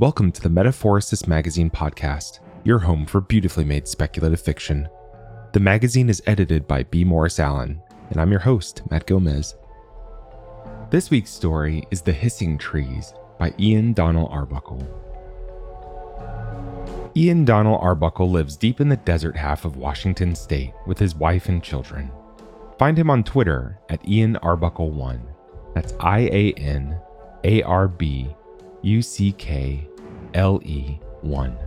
Welcome to the Metaphorosis Magazine podcast, your home for beautifully made speculative fiction. The magazine is edited by B. Morris Allen, and I'm your host, Matt Gomez. This week's story is The Hissing Trees by Ian Donnell Arbuckle. Ian Donnell Arbuckle lives deep in the desert half of Washington state with his wife and children. Find him on Twitter at Ian Arbuckle1. That's I A N A R B U C K L E 1.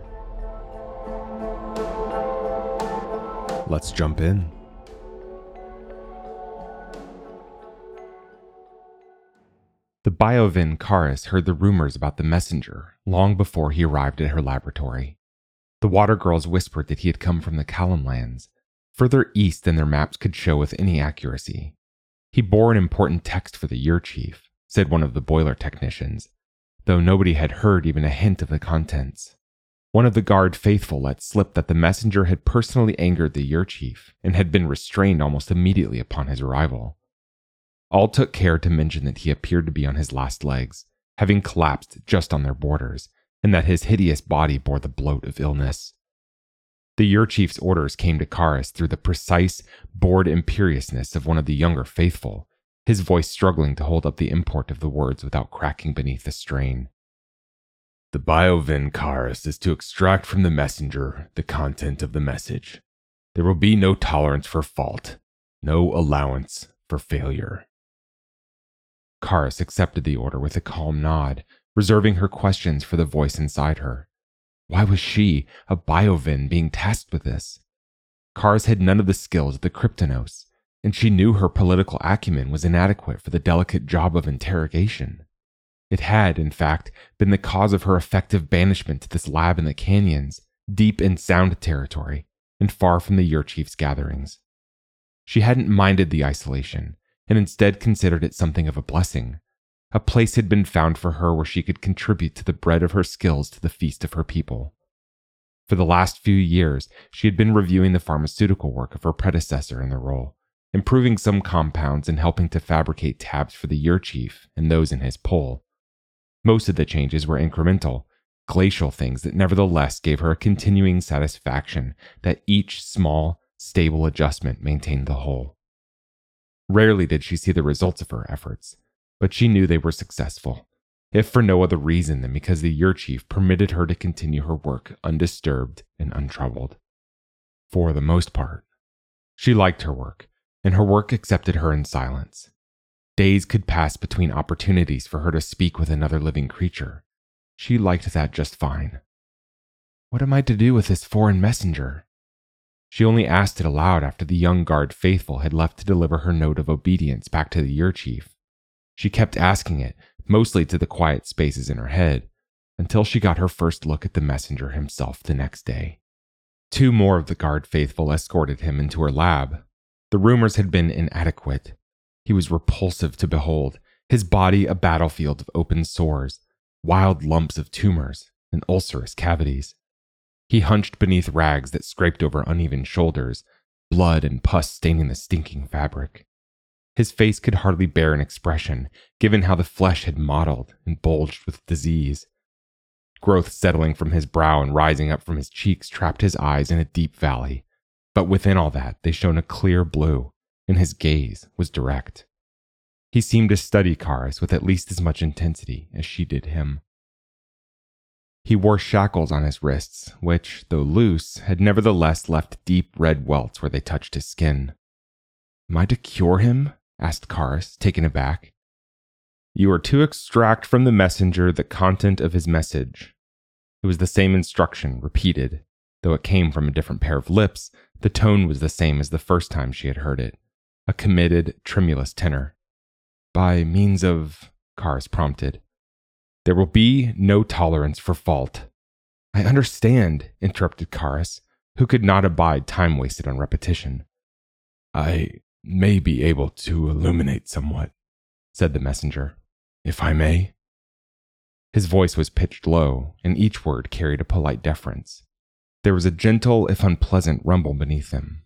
Let's jump in. The Biovin Karis heard the rumors about the messenger long before he arrived at her laboratory. The water girls whispered that he had come from the Kalam lands, further east than their maps could show with any accuracy. He bore an important text for the year chief, said one of the boiler technicians, though nobody had heard even a hint of the contents. One of the guard faithful let slip that the messenger had personally angered the year chief and had been restrained almost immediately upon his arrival. All took care to mention that he appeared to be on his last legs, having collapsed just on their borders, and that his hideous body bore the bloat of illness. The year chief's orders came to Karis through the precise, bored imperiousness of one of the younger faithful, his voice struggling to hold up the import of the words without cracking beneath the strain. The Biovin Karis is to extract from the messenger the content of the message. There will be no tolerance for fault, no allowance for failure. Karis accepted the order with a calm nod, reserving her questions for the voice inside her. Why was she, a Biovin, being tasked with this? Karis had none of the skills of the Kryptonos, and she knew her political acumen was inadequate for the delicate job of interrogation. It had, in fact, been the cause of her effective banishment to this lab in the canyons, deep in sound territory, and far from the Year Chief's gatherings. She hadn't minded the isolation, and instead considered it something of a blessing. A place had been found for her where she could contribute to the bread of her skills to the feast of her people. For the last few years, she had been reviewing the pharmaceutical work of her predecessor in the role, improving some compounds and helping to fabricate tabs for the year chief and those in his pull. Most of the changes were incremental, glacial things that nevertheless gave her a continuing satisfaction that each small, stable adjustment maintained the whole. Rarely did she see the results of her efforts, but she knew they were successful, if for no other reason than because the year chief permitted her to continue her work undisturbed and untroubled. For the most part, she liked her work and her work accepted her in silence. Days could pass between opportunities for her to speak with another living creature. She liked that just fine. What am I to do with this foreign messenger? She only asked it aloud after the young guard faithful had left to deliver her note of obedience back to the year chief. She kept asking it, mostly to the quiet spaces in her head, until she got her first look at the messenger himself the next day. Two more of the guard faithful escorted him into her lab, the rumors had been inadequate. He was repulsive to behold, his body a battlefield of open sores, wild lumps of tumors, and ulcerous cavities. He hunched beneath rags that scraped over uneven shoulders, blood and pus staining the stinking fabric. His face could hardly bear an expression, given how the flesh had mottled and bulged with disease. Growth settling from his brow and rising up from his cheeks trapped his eyes in a deep valley, but within all that, they shone a clear blue, and his gaze was direct. He seemed to study Karis with at least as much intensity as she did him. He wore shackles on his wrists, which, though loose, had nevertheless left deep red welts where they touched his skin. Am I to cure him? asked Karis, taken aback. You are to extract from the messenger the content of his message. It was the same instruction, repeated. Though it came from a different pair of lips, the tone was the same as the first time she had heard it a committed, tremulous tenor. By means of, Karis prompted. There will be no tolerance for fault. I understand, interrupted Karis, who could not abide time wasted on repetition. I may be able to illuminate somewhat, said the messenger, if I may. His voice was pitched low, and each word carried a polite deference. There was a gentle, if unpleasant, rumble beneath him.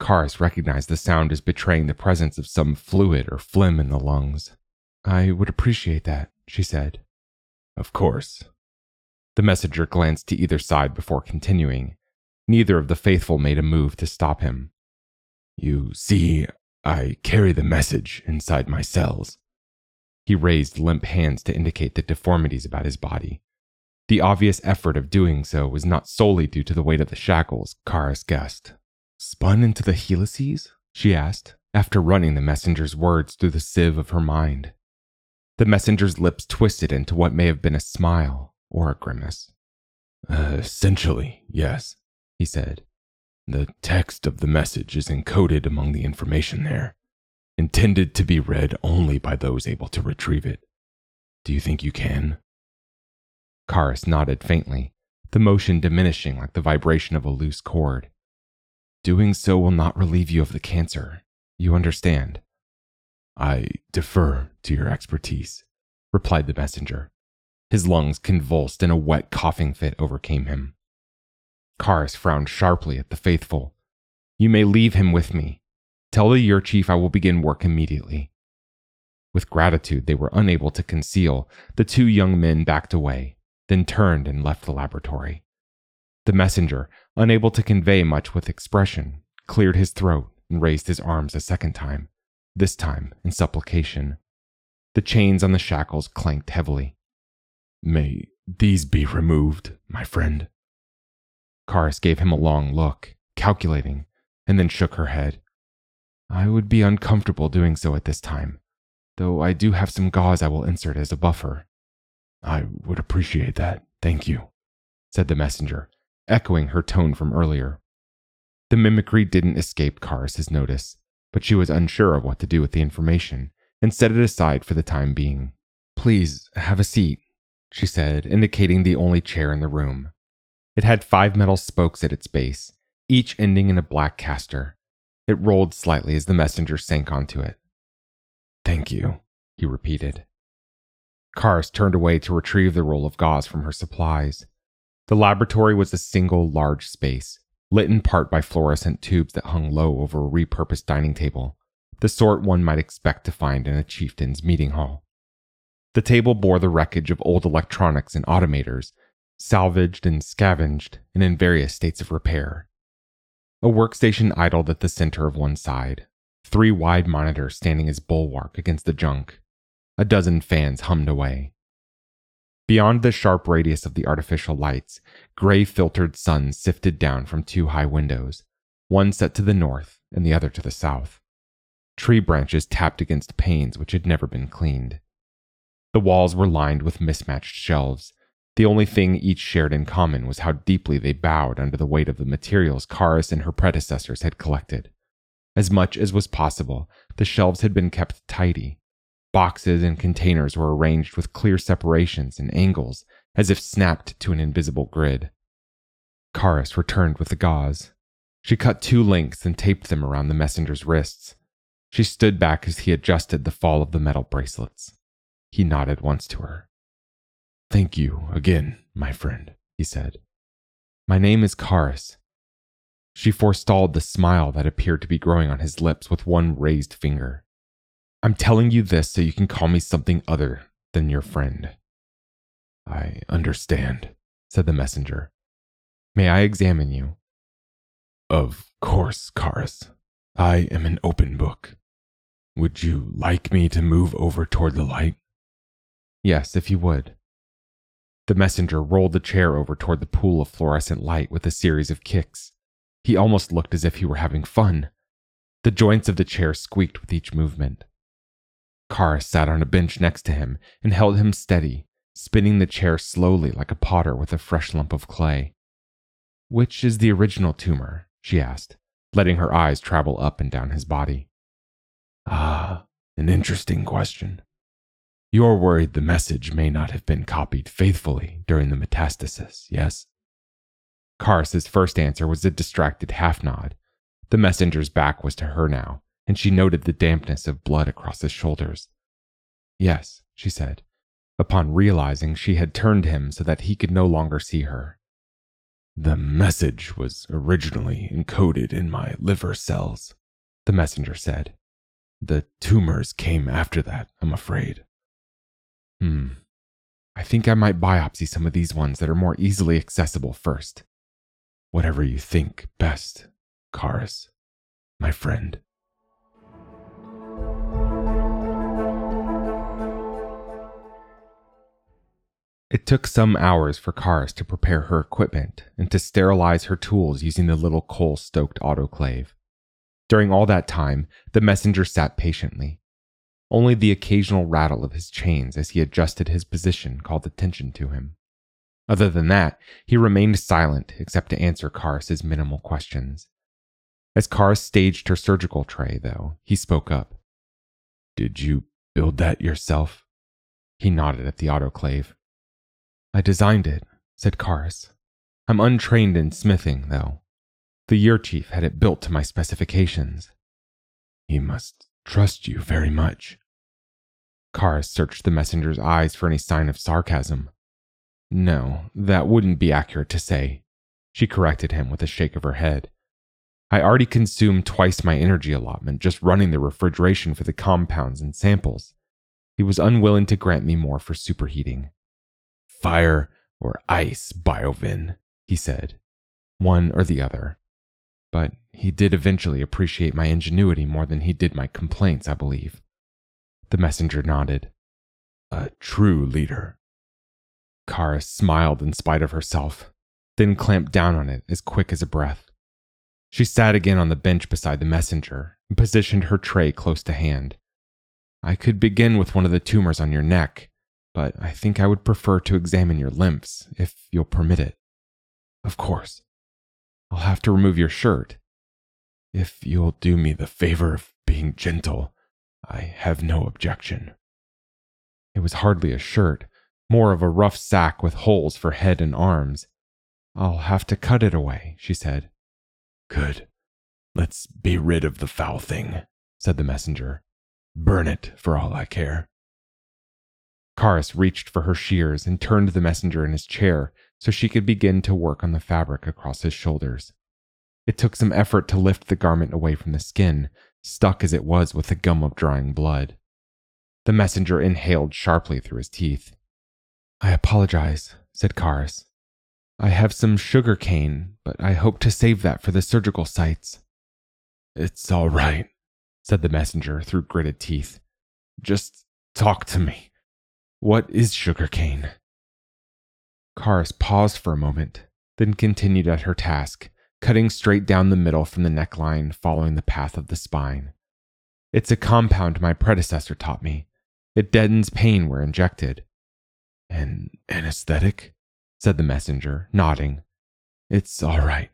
Karis recognized the sound as betraying the presence of some fluid or phlegm in the lungs. I would appreciate that, she said. Of course. The messenger glanced to either side before continuing. Neither of the faithful made a move to stop him. You see, I carry the message inside my cells. He raised limp hands to indicate the deformities about his body. The obvious effort of doing so was not solely due to the weight of the shackles, Karis guessed. Spun into the helices? she asked, after running the messenger's words through the sieve of her mind. The messenger's lips twisted into what may have been a smile or a grimace. Uh, essentially, yes, he said. The text of the message is encoded among the information there, intended to be read only by those able to retrieve it. Do you think you can? Karis nodded faintly, the motion diminishing like the vibration of a loose cord. Doing so will not relieve you of the cancer. You understand? I defer to your expertise, replied the messenger. His lungs convulsed and a wet coughing fit overcame him. Karis frowned sharply at the faithful. You may leave him with me. Tell the year chief I will begin work immediately. With gratitude they were unable to conceal, the two young men backed away, then turned and left the laboratory. The messenger, unable to convey much with expression, cleared his throat and raised his arms a second time, this time in supplication. The chains on the shackles clanked heavily. May these be removed, my friend? Karis gave him a long look, calculating, and then shook her head. I would be uncomfortable doing so at this time, though I do have some gauze I will insert as a buffer. I would appreciate that, thank you, said the messenger, echoing her tone from earlier. The mimicry didn't escape Karis's notice, but she was unsure of what to do with the information and set it aside for the time being. Please have a seat, she said, indicating the only chair in the room. It had five metal spokes at its base, each ending in a black caster. It rolled slightly as the messenger sank onto it. Thank you, he repeated. Karis turned away to retrieve the roll of gauze from her supplies. The laboratory was a single large space, lit in part by fluorescent tubes that hung low over a repurposed dining table, the sort one might expect to find in a chieftain's meeting hall. The table bore the wreckage of old electronics and automators, salvaged and scavenged and in various states of repair. A workstation idled at the center of one side, three wide monitors standing as bulwark against the junk. A dozen fans hummed away. Beyond the sharp radius of the artificial lights, gray filtered sun sifted down from two high windows, one set to the north and the other to the south. Tree branches tapped against panes which had never been cleaned. The walls were lined with mismatched shelves, the only thing each shared in common was how deeply they bowed under the weight of the materials Karis and her predecessors had collected. As much as was possible, the shelves had been kept tidy. Boxes and containers were arranged with clear separations and angles, as if snapped to an invisible grid. Karis returned with the gauze. She cut two links and taped them around the messenger's wrists. She stood back as he adjusted the fall of the metal bracelets. He nodded once to her. Thank you again, my friend, he said. My name is Karis. She forestalled the smile that appeared to be growing on his lips with one raised finger. I'm telling you this so you can call me something other than your friend. I understand, said the messenger. May I examine you? Of course, Karis. I am an open book. Would you like me to move over toward the light? Yes, if you would. The messenger rolled the chair over toward the pool of fluorescent light with a series of kicks. He almost looked as if he were having fun. The joints of the chair squeaked with each movement. Karis sat on a bench next to him and held him steady, spinning the chair slowly like a potter with a fresh lump of clay. Which is the original tumor? she asked, letting her eyes travel up and down his body. Ah, an interesting question. You're worried the message may not have been copied faithfully during the metastasis, yes? Karis's first answer was a distracted half nod. The messenger's back was to her now, and she noted the dampness of blood across his shoulders. Yes, she said, upon realizing she had turned him so that he could no longer see her. The message was originally encoded in my liver cells, the messenger said. The tumors came after that, I'm afraid. Hmm. I think I might biopsy some of these ones that are more easily accessible first. Whatever you think best, Karis, my friend. It took some hours for Karis to prepare her equipment and to sterilize her tools using the little coal stoked autoclave. During all that time, the messenger sat patiently. Only the occasional rattle of his chains as he adjusted his position called attention to him. Other than that, he remained silent except to answer Karis's minimal questions. As Karis staged her surgical tray, though, he spoke up. Did you build that yourself? He nodded at the autoclave. I designed it, said Karis. I'm untrained in smithing, though. The year chief had it built to my specifications. He must trust you very much. Karis searched the messenger's eyes for any sign of sarcasm. No, that wouldn't be accurate to say. She corrected him with a shake of her head. I already consumed twice my energy allotment just running the refrigeration for the compounds and samples. He was unwilling to grant me more for superheating fire or ice, Biovin, he said. One or the other. But he did eventually appreciate my ingenuity more than he did my complaints, I believe. The messenger nodded. A true leader. Karis smiled in spite of herself, then clamped down on it as quick as a breath. She sat again on the bench beside the messenger and positioned her tray close to hand. I could begin with one of the tumors on your neck, but I think I would prefer to examine your lymphs, if you'll permit it. Of course. I'll have to remove your shirt. If you'll do me the favor of being gentle, I have no objection. It was hardly a shirt, more of a rough sack with holes for head and arms. I'll have to cut it away, she said. Good. Let's be rid of the foul thing, said the messenger. Burn it for all I care. Karis reached for her shears and turned the messenger in his chair so she could begin to work on the fabric across his shoulders. It took some effort to lift the garment away from the skin, stuck as it was with the gum of drying blood. The messenger inhaled sharply through his teeth. I apologize, said Karis. I have some sugar cane, but I hope to save that for the surgical sites. It's all right, said the messenger through gritted teeth. Just talk to me. What is sugarcane? Karis paused for a moment, then continued at her task, cutting straight down the middle from the neckline following the path of the spine. It's a compound my predecessor taught me. It deadens pain where injected. An anesthetic? said the messenger, nodding. It's all right.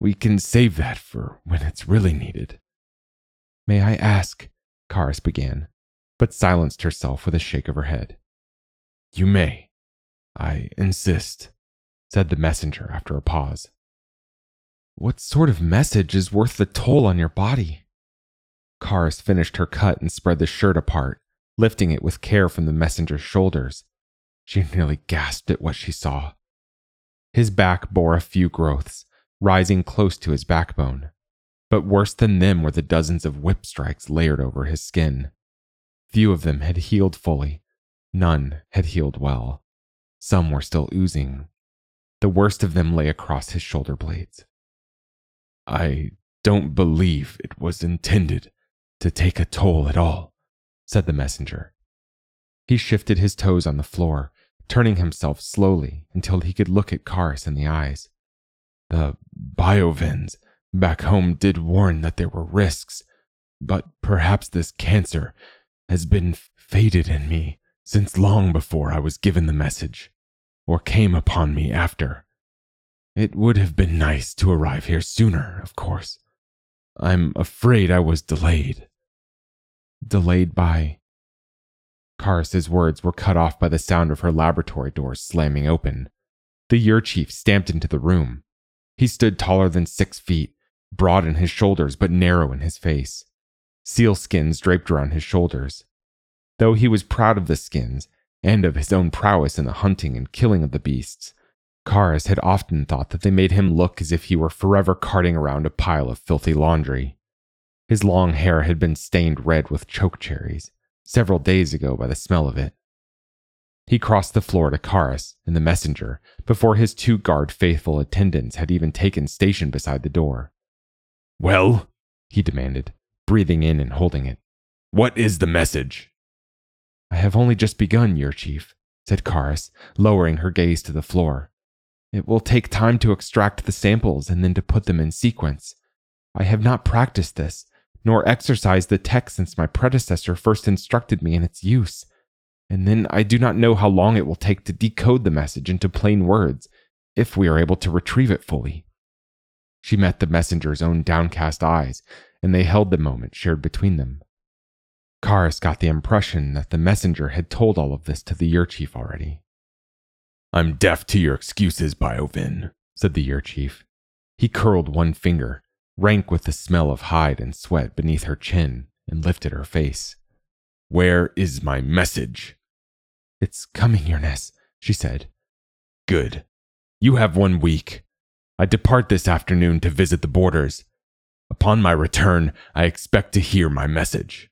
We can save that for when it's really needed. May I ask? Karis began, but silenced herself with a shake of her head. You may. I insist, said the messenger after a pause. What sort of message is worth the toll on your body? Karis finished her cut and spread the shirt apart, lifting it with care from the messenger's shoulders. She nearly gasped at what she saw. His back bore a few growths, rising close to his backbone. But worse than them were the dozens of whip strikes layered over his skin. Few of them had healed fully, None had healed well. Some were still oozing. The worst of them lay across his shoulder blades. I don't believe it was intended to take a toll at all, said the messenger. He shifted his toes on the floor, turning himself slowly until he could look at Karis in the eyes. The biovins back home did warn that there were risks, but perhaps this cancer has been fated in me since long before I was given the message, or came upon me after. It would have been nice to arrive here sooner, of course. I'm afraid I was delayed. Delayed by. Karis's words were cut off by the sound of her laboratory doors slamming open. The year chief stamped into the room. He stood taller than six feet, broad in his shoulders but narrow in his face. Seal skins draped around his shoulders. Though he was proud of the skins and of his own prowess in the hunting and killing of the beasts, Karis had often thought that they made him look as if he were forever carting around a pile of filthy laundry. His long hair had been stained red with choke cherries several days ago by the smell of it. He crossed the floor to Karis and the messenger before his two guard faithful attendants had even taken station beside the door. Well, he demanded, breathing in and holding it. What is the message? I have only just begun, your chief, said Karis, lowering her gaze to the floor. It will take time to extract the samples and then to put them in sequence. I have not practiced this, nor exercised the text since my predecessor first instructed me in its use. And then I do not know how long it will take to decode the message into plain words, if we are able to retrieve it fully. She met the messenger's own downcast eyes, and they held the moment shared between them. Karis got the impression that the messenger had told all of this to the year chief already. I'm deaf to your excuses, Biovin, said the year chief. He curled one finger, rank with the smell of hide and sweat beneath her chin, and lifted her face. Where is my message? It's coming, Your Ness, she said. Good. You have one week. I depart this afternoon to visit the borders. Upon my return, I expect to hear my message.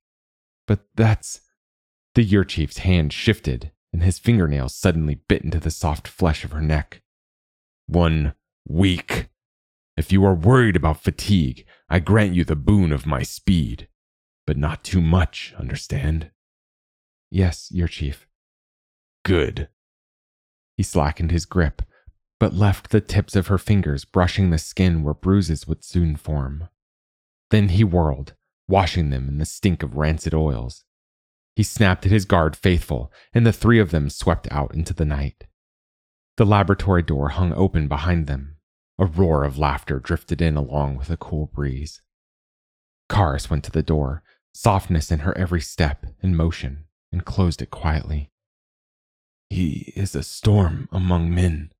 But that's. The year chief's hand shifted, and his fingernails suddenly bit into the soft flesh of her neck. One week. If you are worried about fatigue, I grant you the boon of my speed. But not too much, understand? Yes, your chief. Good. He slackened his grip, but left the tips of her fingers brushing the skin where bruises would soon form. Then he whirled, washing them in the stink of rancid oils. He snapped at his guard faithful, and the three of them swept out into the night. The laboratory door hung open behind them. A roar of laughter drifted in along with a cool breeze. Karis went to the door, softness in her every step and motion, and closed it quietly. He is a storm among men,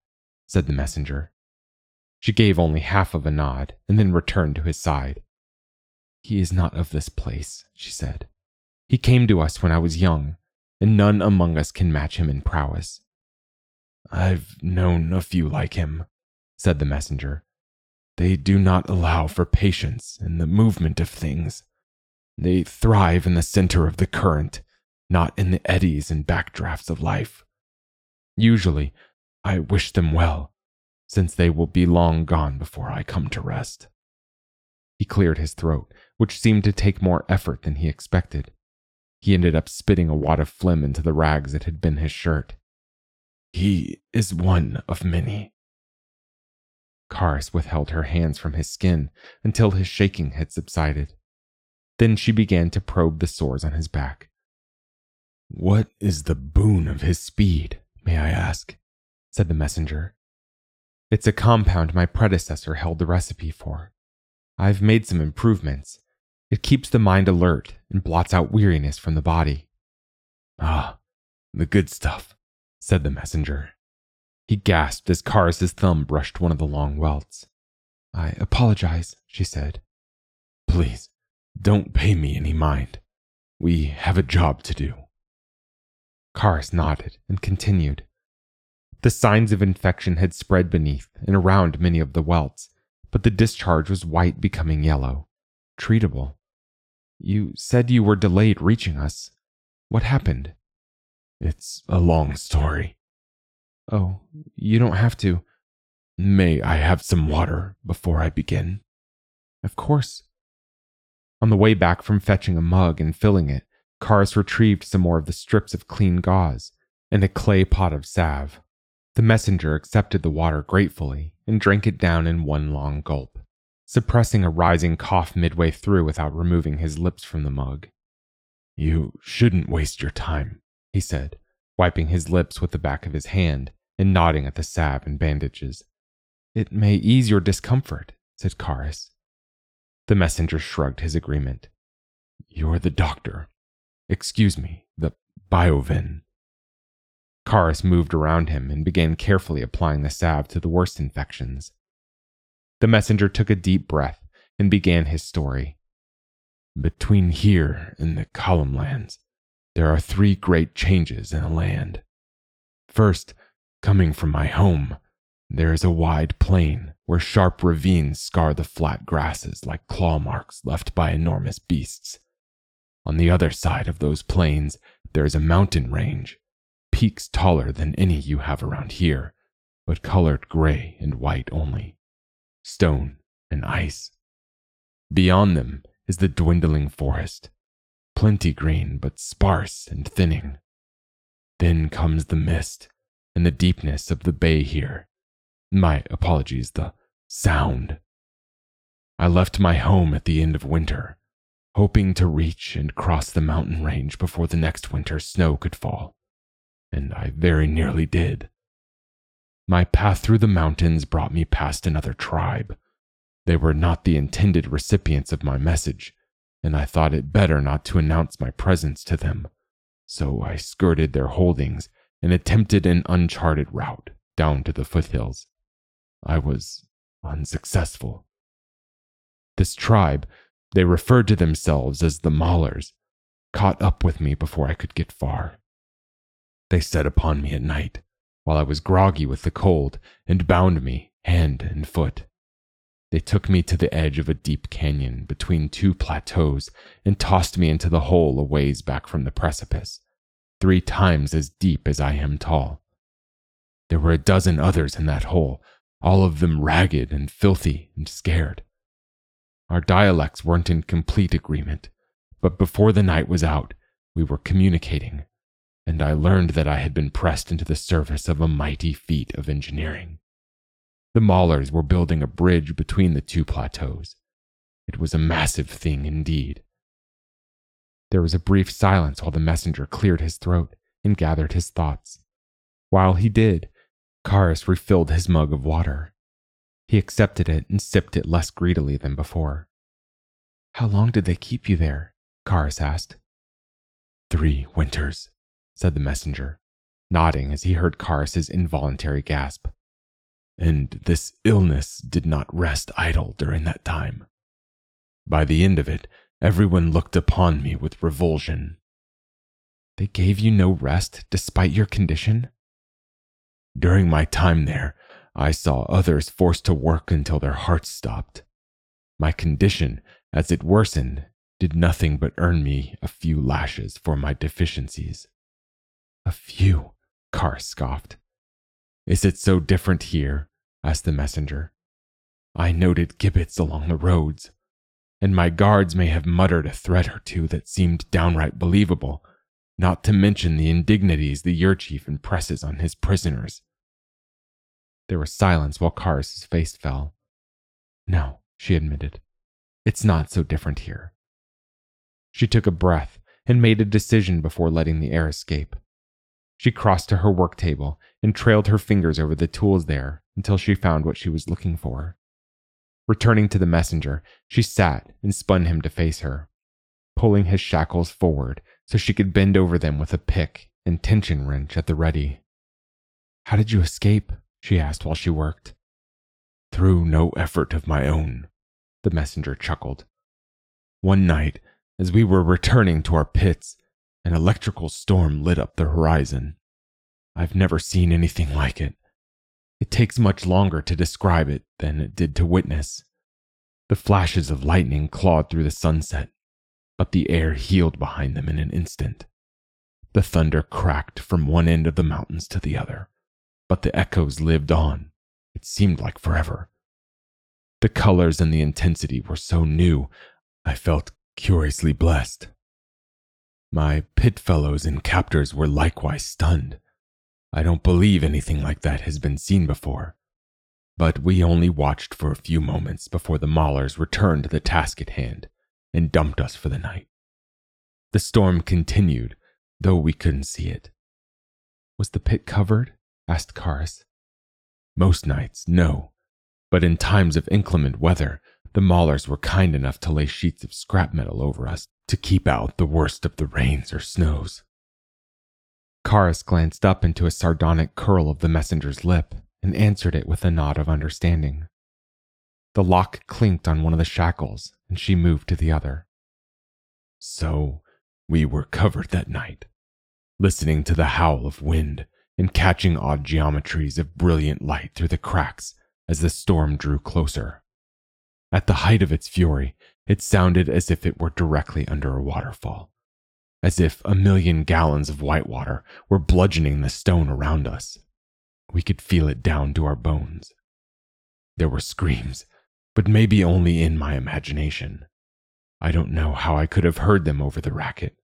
said the messenger. She gave only half of a nod and then returned to his side. He is not of this place, she said. He came to us when I was young, and none among us can match him in prowess. I've known a few like him, said the messenger. They do not allow for patience in the movement of things. They thrive in the center of the current, not in the eddies and backdrafts of life. Usually, I wish them well, since they will be long gone before I come to rest. He cleared his throat, which seemed to take more effort than he expected. He ended up spitting a wad of phlegm into the rags that had been his shirt. He is one of many. Karis withheld her hands from his skin until his shaking had subsided. Then she began to probe the sores on his back. What is the boon of his speed? may I ask? said the messenger. It's a compound my predecessor held the recipe for. I've made some improvements. It keeps the mind alert and blots out weariness from the body. Ah, the good stuff, said the messenger. He gasped as Karis's thumb brushed one of the long welts. I apologize, she said. Please, don't pay me any mind. We have a job to do. Karis nodded and continued. The signs of infection had spread beneath and around many of the welts, but the discharge was white becoming yellow. Treatable. You said you were delayed reaching us. What happened? It's a long story. Oh, you don't have to. May I have some water before I begin? Of course. On the way back from fetching a mug and filling it, Karis retrieved some more of the strips of clean gauze and a clay pot of salve. The messenger accepted the water gratefully and drank it down in one long gulp, suppressing a rising cough midway through without removing his lips from the mug. You shouldn't waste your time, he said, wiping his lips with the back of his hand and nodding at the salve and bandages. It may ease your discomfort, said Karis. The messenger shrugged his agreement. You're the doctor. Excuse me, the biovin. Karis moved around him and began carefully applying the salve to the worst infections. The messenger took a deep breath and began his story. Between here and the column lands, there are three great changes in the land. First, coming from my home, there is a wide plain where sharp ravines scar the flat grasses like claw marks left by enormous beasts. On the other side of those plains, there is a mountain range, peaks taller than any you have around here, but colored gray and white only. Stone and ice. Beyond them is the dwindling forest, plenty green but sparse and thinning. Then comes the mist and the deepness of the bay here. My apologies, the sound. I left my home at the end of winter, hoping to reach and cross the mountain range before the next winter snow could fall, and I very nearly did. My path through the mountains brought me past another tribe. They were not the intended recipients of my message, and I thought it better not to announce my presence to them. So I skirted their holdings and attempted an uncharted route down to the foothills. I was unsuccessful. This tribe, they referred to themselves as the Maulers, caught up with me before I could get far. They set upon me at night, while I was groggy with the cold, and bound me hand and foot. They took me to the edge of a deep canyon between two plateaus and tossed me into the hole a ways back from the precipice, three times as deep as I am tall. There were a dozen others in that hole, all of them ragged and filthy and scared. Our dialects weren't in complete agreement, but before the night was out, we were communicating, and I learned that I had been pressed into the service of a mighty feat of engineering. The Maulers were building a bridge between the two plateaus. It was a massive thing indeed. There was a brief silence while the messenger cleared his throat and gathered his thoughts. While he did, Karis refilled his mug of water. He accepted it and sipped it less greedily than before. How long did they keep you there? Karis asked. Three winters, said the messenger, nodding as he heard Karis's involuntary gasp and this illness did not rest idle during that time. By the end of it, everyone looked upon me with revulsion. They gave you no rest despite your condition? During my time there, I saw others forced to work until their hearts stopped. My condition, as it worsened, did nothing but earn me a few lashes for my deficiencies. A few, Carr scoffed. Is it so different here? asked the messenger. I noted gibbets along the roads, and my guards may have muttered a threat or two that seemed downright believable, not to mention the indignities the year chief impresses on his prisoners. There was silence while Karis's face fell. No, she admitted. It's not so different here. She took a breath and made a decision before letting the air escape. She crossed to her work table and trailed her fingers over the tools there until she found what she was looking for. Returning to the messenger, she sat and spun him to face her, pulling his shackles forward so she could bend over them with a pick and tension wrench at the ready. How did you escape? she asked while she worked. Through no effort of my own, the messenger chuckled. One night, as we were returning to our pits, an electrical storm lit up the horizon. I've never seen anything like it. It takes much longer to describe it than it did to witness. The flashes of lightning clawed through the sunset, but the air healed behind them in an instant. The thunder cracked from one end of the mountains to the other, but the echoes lived on. It seemed like forever. The colors and the intensity were so new, I felt curiously blessed. My pit fellows and captors were likewise stunned. I don't believe anything like that has been seen before. But we only watched for a few moments before the Maulers returned to the task at hand and dumped us for the night. The storm continued, though we couldn't see it. Was the pit covered? asked Karis. Most nights, no. But in times of inclement weather, the Maulers were kind enough to lay sheets of scrap metal over us to keep out the worst of the rains or snows. Karis glanced up into a sardonic curl of the messenger's lip and answered it with a nod of understanding. The lock clinked on one of the shackles, and she moved to the other. So, we were covered that night, listening to the howl of wind and catching odd geometries of brilliant light through the cracks as the storm drew closer. At the height of its fury, it sounded as if it were directly under a waterfall. as if a million gallons of whitewater were bludgeoning the stone around us. We could feel it down to our bones. There were screams, but maybe only in my imagination. I don't know how I could have heard them over the racket.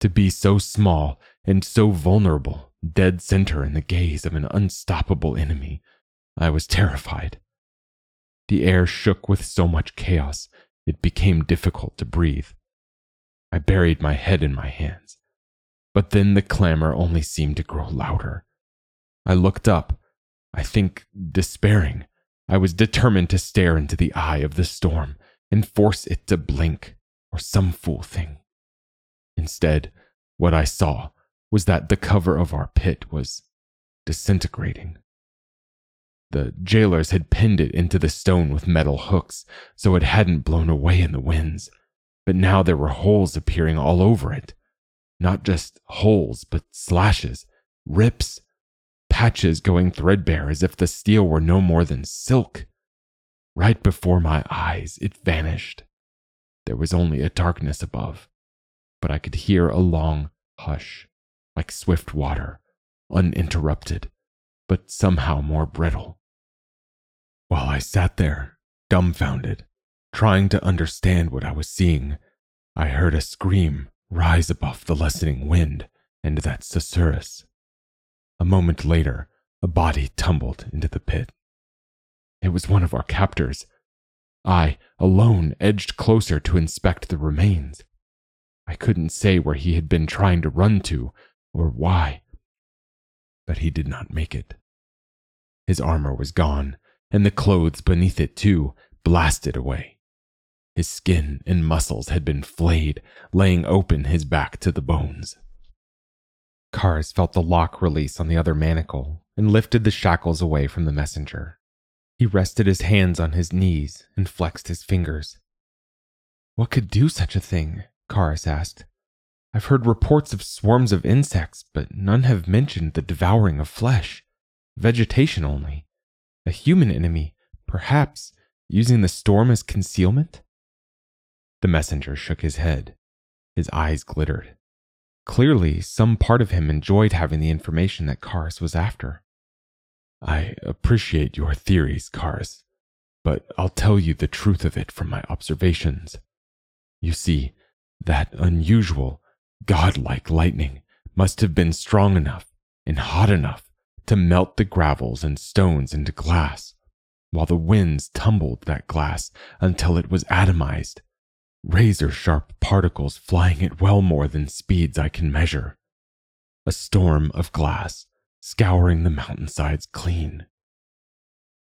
To be so small and so vulnerable, dead center in the gaze of an unstoppable enemy, I was terrified. The air shook with so much chaos, it became difficult to breathe. I buried my head in my hands. But then the clamor only seemed to grow louder. I looked up, I think despairing. I was determined to stare into the eye of the storm and force it to blink, or some fool thing. Instead, what I saw was that the cover of our pit was disintegrating. The jailers had pinned it into the stone with metal hooks so it hadn't blown away in the winds, but now there were holes appearing all over it. Not just holes, but slashes, rips, patches going threadbare as if the steel were no more than silk. Right before my eyes, it vanished. There was only a darkness above, but I could hear a long hush, like swift water, uninterrupted, but somehow more brittle. While I sat there, dumbfounded, trying to understand what I was seeing, I heard a scream rise above the lessening wind and that susurrus. A moment later, a body tumbled into the pit. It was one of our captors. I, alone, edged closer to inspect the remains. I couldn't say where he had been trying to run to or why, but he did not make it. His armor was gone, and the clothes beneath it, too, blasted away. His skin and muscles had been flayed, laying open his back to the bones. Karis felt the lock release on the other manacle and lifted the shackles away from the messenger. He rested his hands on his knees and flexed his fingers. What could do such a thing? Karis asked. I've heard reports of swarms of insects, but none have mentioned the devouring of flesh. Vegetation only. A human enemy, perhaps, using the storm as concealment? The messenger shook his head. His eyes glittered. Clearly, some part of him enjoyed having the information that Karis was after. I appreciate your theories, Karis, but I'll tell you the truth of it from my observations. You see, that unusual, godlike lightning must have been strong enough and hot enough to melt the gravels and stones into glass, while the winds tumbled that glass until it was atomized, razor sharp particles flying at well more than speeds I can measure. A storm of glass scouring the mountainsides clean.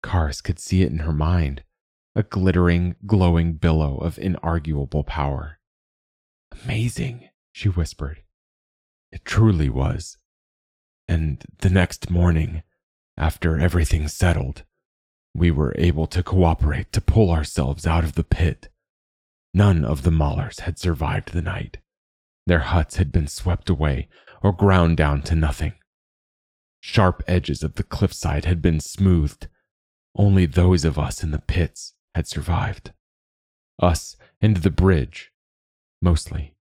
Karis could see it in her mind, a glittering, glowing billow of inarguable power. Amazing, she whispered. It truly was. And the next morning, after everything settled, we were able to cooperate to pull ourselves out of the pit. None of the Maulers had survived the night. Their huts had been swept away or ground down to nothing. Sharp edges of the cliffside had been smoothed. Only those of us in the pits had survived. Us and the bridge, mostly.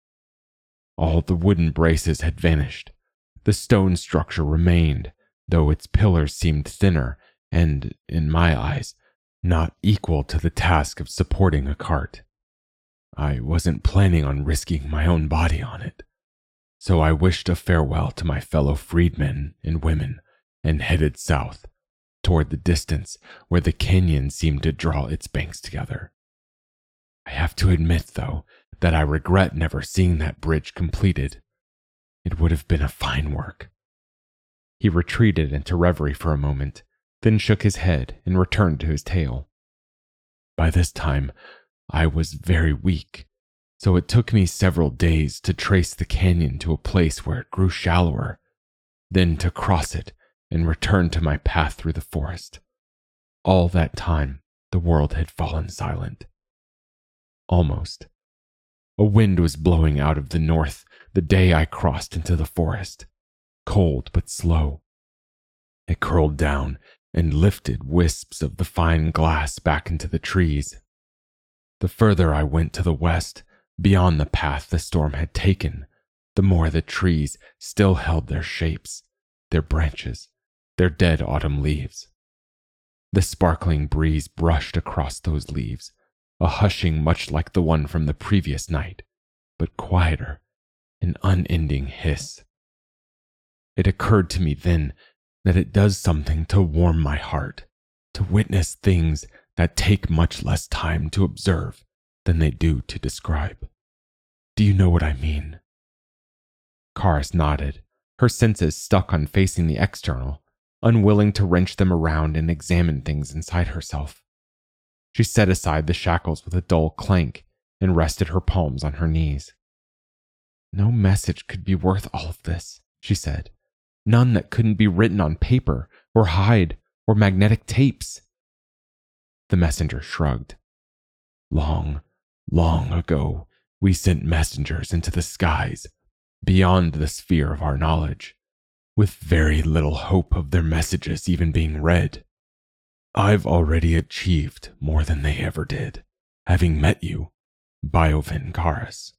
All the wooden braces had vanished. The stone structure remained, though its pillars seemed thinner and, in my eyes, not equal to the task of supporting a cart. I wasn't planning on risking my own body on it. So I wished a farewell to my fellow freedmen and women and headed south, toward the distance where the canyon seemed to draw its banks together. I have to admit, though, that I regret never seeing that bridge completed. It would have been a fine work. He retreated into reverie for a moment, then shook his head and returned to his tale. By this time, I was very weak so it took me several days to trace the canyon to a place where it grew shallower, then to cross it and return to my path through the forest. All that time, the world had fallen silent. Almost. A wind was blowing out of the north the day I crossed into the forest, cold but slow. It curled down and lifted wisps of the fine glass back into the trees. The further I went to the west, Beyond the path the storm had taken, the more the trees still held their shapes, their branches, their dead autumn leaves. The sparkling breeze brushed across those leaves, a hushing much like the one from the previous night, but quieter, an unending hiss. It occurred to me then that it does something to warm my heart, to witness things that take much less time to observe than they do to describe. Do you know what I mean? Karis nodded, her senses stuck on facing the external, unwilling to wrench them around and examine things inside herself. She set aside the shackles with a dull clank and rested her palms on her knees. No message could be worth all of this, she said. None that couldn't be written on paper or hide or magnetic tapes. The messenger shrugged. Long, long ago, we sent messengers into the skies, beyond the sphere of our knowledge, with very little hope of their messages even being read. I've already achieved more than they ever did, having met you, Biovin Karis.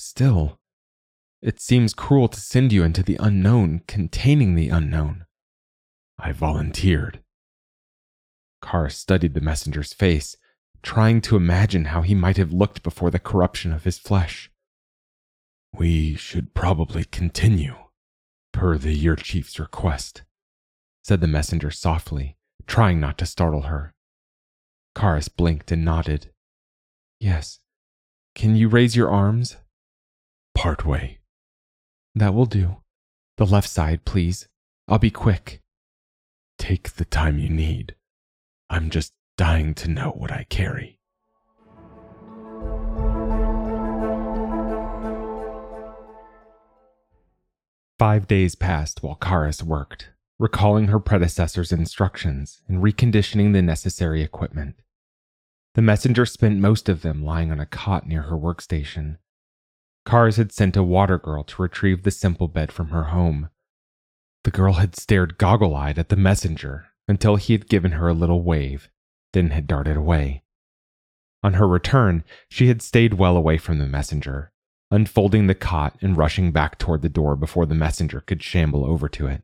Still, it seems cruel to send you into the unknown containing the unknown. I volunteered. Karis studied the messenger's face, trying to imagine how he might have looked before the corruption of his flesh. We should probably continue, per the Year Chief's request, said the messenger softly, trying not to startle her. Karis blinked and nodded. Yes. Can you raise your arms? Part way. That will do. The left side, please. I'll be quick. Take the time you need. I'm just dying to know what I carry. Five days passed while Karis worked, recalling her predecessor's instructions and reconditioning the necessary equipment. The messenger spent most of them lying on a cot near her workstation, Karis had sent a water girl to retrieve the simple bed from her home. The girl had stared goggle eyed at the messenger until he had given her a little wave, then had darted away. On her return, she had stayed well away from the messenger, unfolding the cot and rushing back toward the door before the messenger could shamble over to it.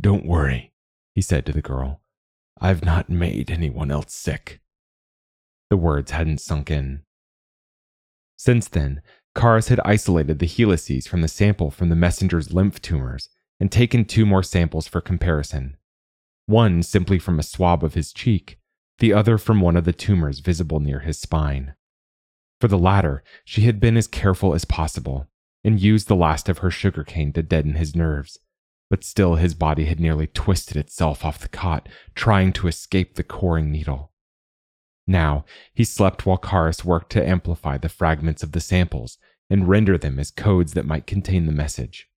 Don't worry, he said to the girl. I've not made anyone else sick. The words hadn't sunk in. Since then, Karis had isolated the helices from the sample from the messenger's lymph tumors and taken two more samples for comparison. One simply from a swab of his cheek, the other from one of the tumors visible near his spine. For the latter, she had been as careful as possible and used the last of her sugarcane to deaden his nerves, but still his body had nearly twisted itself off the cot, trying to escape the coring needle. Now, he slept while Karis worked to amplify the fragments of the samples and render them as codes that might contain the message.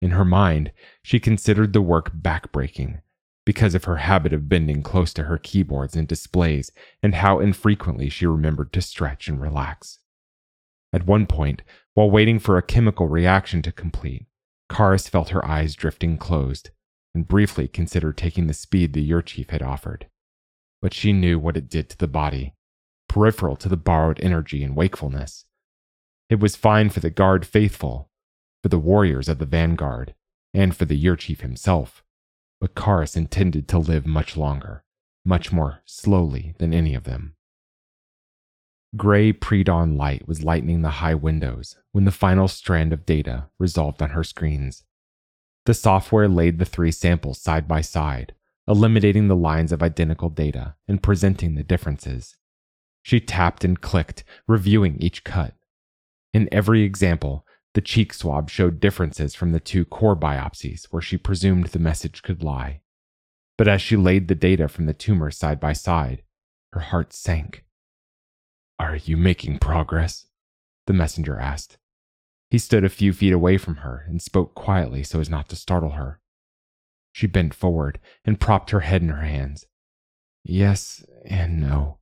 In her mind, she considered the work backbreaking because of her habit of bending close to her keyboards and displays and how infrequently she remembered to stretch and relax. At one point, while waiting for a chemical reaction to complete, Karis felt her eyes drifting closed and briefly considered taking the speed the Year Chief had offered but she knew what it did to the body, peripheral to the borrowed energy and wakefulness. It was fine for the guard faithful, for the warriors of the vanguard, and for the year chief himself, but Karis intended to live much longer, much more slowly than any of them. Gray pre dawn light was lightening the high windows when the final strand of data resolved on her screens. The software laid the three samples side by side, eliminating the lines of identical data and presenting the differences. She tapped and clicked, reviewing each cut. In every example, the cheek swab showed differences from the two core biopsies where she presumed the message could lie. But as she laid the data from the tumor side by side, her heart sank. Are you making progress? The messenger asked. He stood a few feet away from her and spoke quietly so as not to startle her. She bent forward and propped her head in her hands. Yes and no.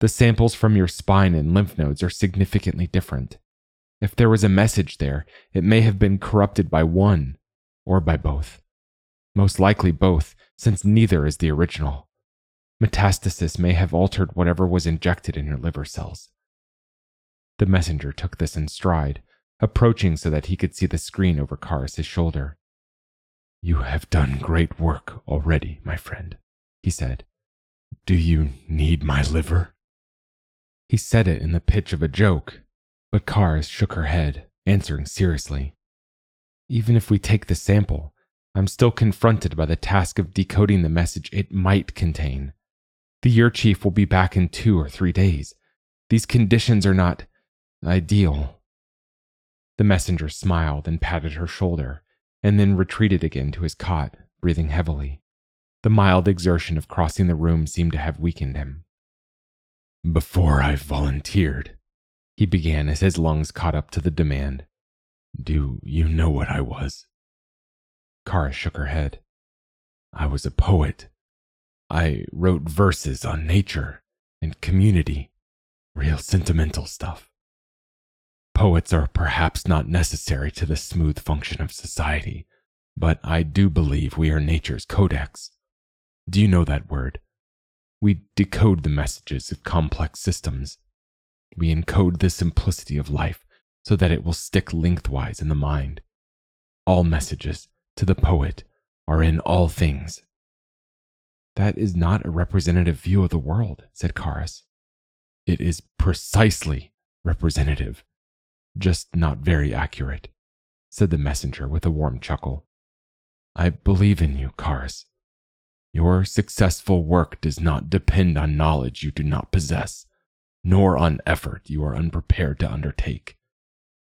The samples from your spine and lymph nodes are significantly different. If there was a message there, it may have been corrupted by one or by both. Most likely both, since neither is the original. Metastasis may have altered whatever was injected in your liver cells. The messenger took this in stride, approaching so that he could see the screen over Karis's shoulder. You have done great work already, my friend, he said. Do you need my liver? He said it in the pitch of a joke, but Karis shook her head, answering seriously. Even if we take the sample, I'm still confronted by the task of decoding the message it might contain. The year chief will be back in two or three days. These conditions are not ideal. The messenger smiled and patted her shoulder, and then retreated again to his cot, breathing heavily. The mild exertion of crossing the room seemed to have weakened him. Before I volunteered, he began as his lungs caught up to the demand. Do you know what I was? Karis shook her head. I was a poet. I wrote verses on nature and community, real sentimental stuff. Poets are perhaps not necessary to the smooth function of society, but I do believe we are nature's codex. Do you know that word? We decode the messages of complex systems. We encode the simplicity of life so that it will stick lengthwise in the mind. All messages, to the poet, are in all things. That is not a representative view of the world, said Karis. It is precisely representative, just not very accurate, said the messenger with a warm chuckle. I believe in you, Karis. Your successful work does not depend on knowledge you do not possess, nor on effort you are unprepared to undertake.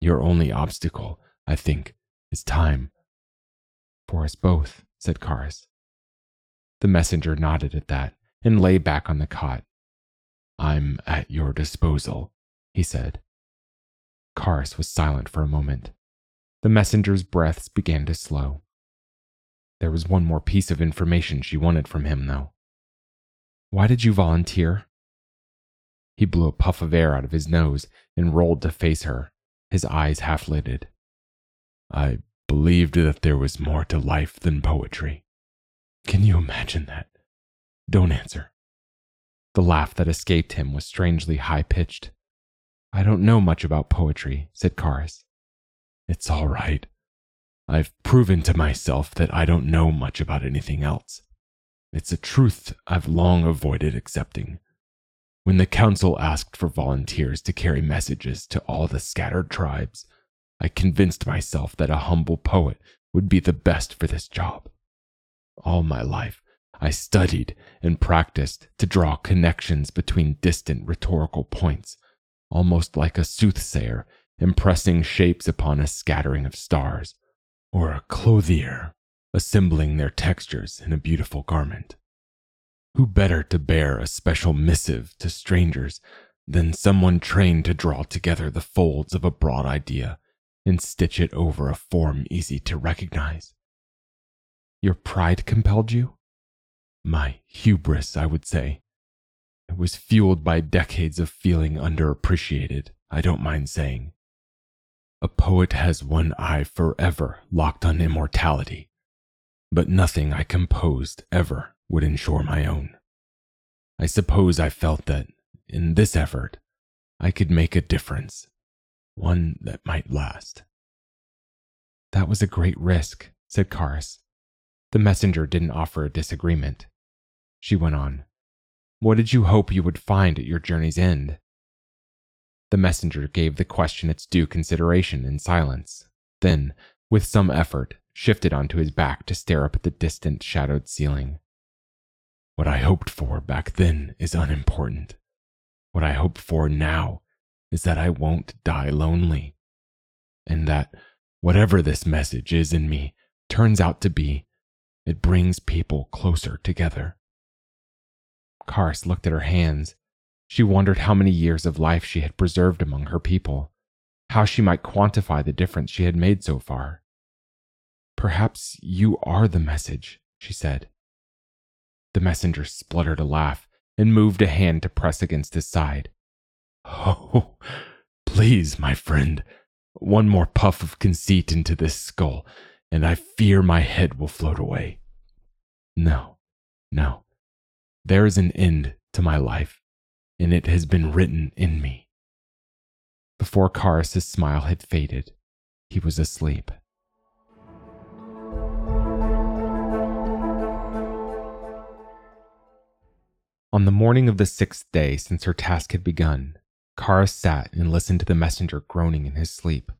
Your only obstacle, I think, is time. For us both, said Karis. The messenger nodded at that and lay back on the cot. I'm at your disposal, he said. Karis was silent for a moment. The messenger's breaths began to slow. There was one more piece of information she wanted from him, though. Why did you volunteer? He blew a puff of air out of his nose and rolled to face her, his eyes half lidded. I believed that there was more to life than poetry. Can you imagine that? Don't answer. The laugh that escaped him was strangely high pitched. I don't know much about poetry, said Karis. It's all right. I've proven to myself that I don't know much about anything else. It's a truth I've long avoided accepting. When the council asked for volunteers to carry messages to all the scattered tribes, I convinced myself that a humble poet would be the best for this job. All my life, I studied and practiced to draw connections between distant rhetorical points, almost like a soothsayer impressing shapes upon a scattering of stars, or a clothier assembling their textures in a beautiful garment. Who better to bear a special missive to strangers than someone trained to draw together the folds of a broad idea and stitch it over a form easy to recognize? Your pride compelled you? My hubris, I would say. It was fueled by decades of feeling underappreciated, I don't mind saying. A poet has one eye forever locked on immortality, but nothing I composed ever would ensure my own. I suppose I felt that, in this effort, I could make a difference, one that might last. That was a great risk, said Karis. The messenger didn't offer a disagreement. She went on. What did you hope you would find at your journey's end? The messenger gave the question its due consideration in silence, then, with some effort, shifted onto his back to stare up at the distant, shadowed ceiling. What I hoped for back then is unimportant. What I hope for now is that I won't die lonely, and that whatever this message is in me turns out to be, it brings people closer together. Karis looked at her hands. She wondered how many years of life she had preserved among her people, how she might quantify the difference she had made so far. Perhaps you are the message, she said. The messenger spluttered a laugh and moved a hand to press against his side. Oh, please, my friend, one more puff of conceit into this skull, and I fear my head will float away. No, no, there is an end to my life, and it has been written in me. Before Karis's smile had faded, he was asleep. On the morning of the sixth day since her task had begun, Karis sat and listened to the messenger groaning in his sleep.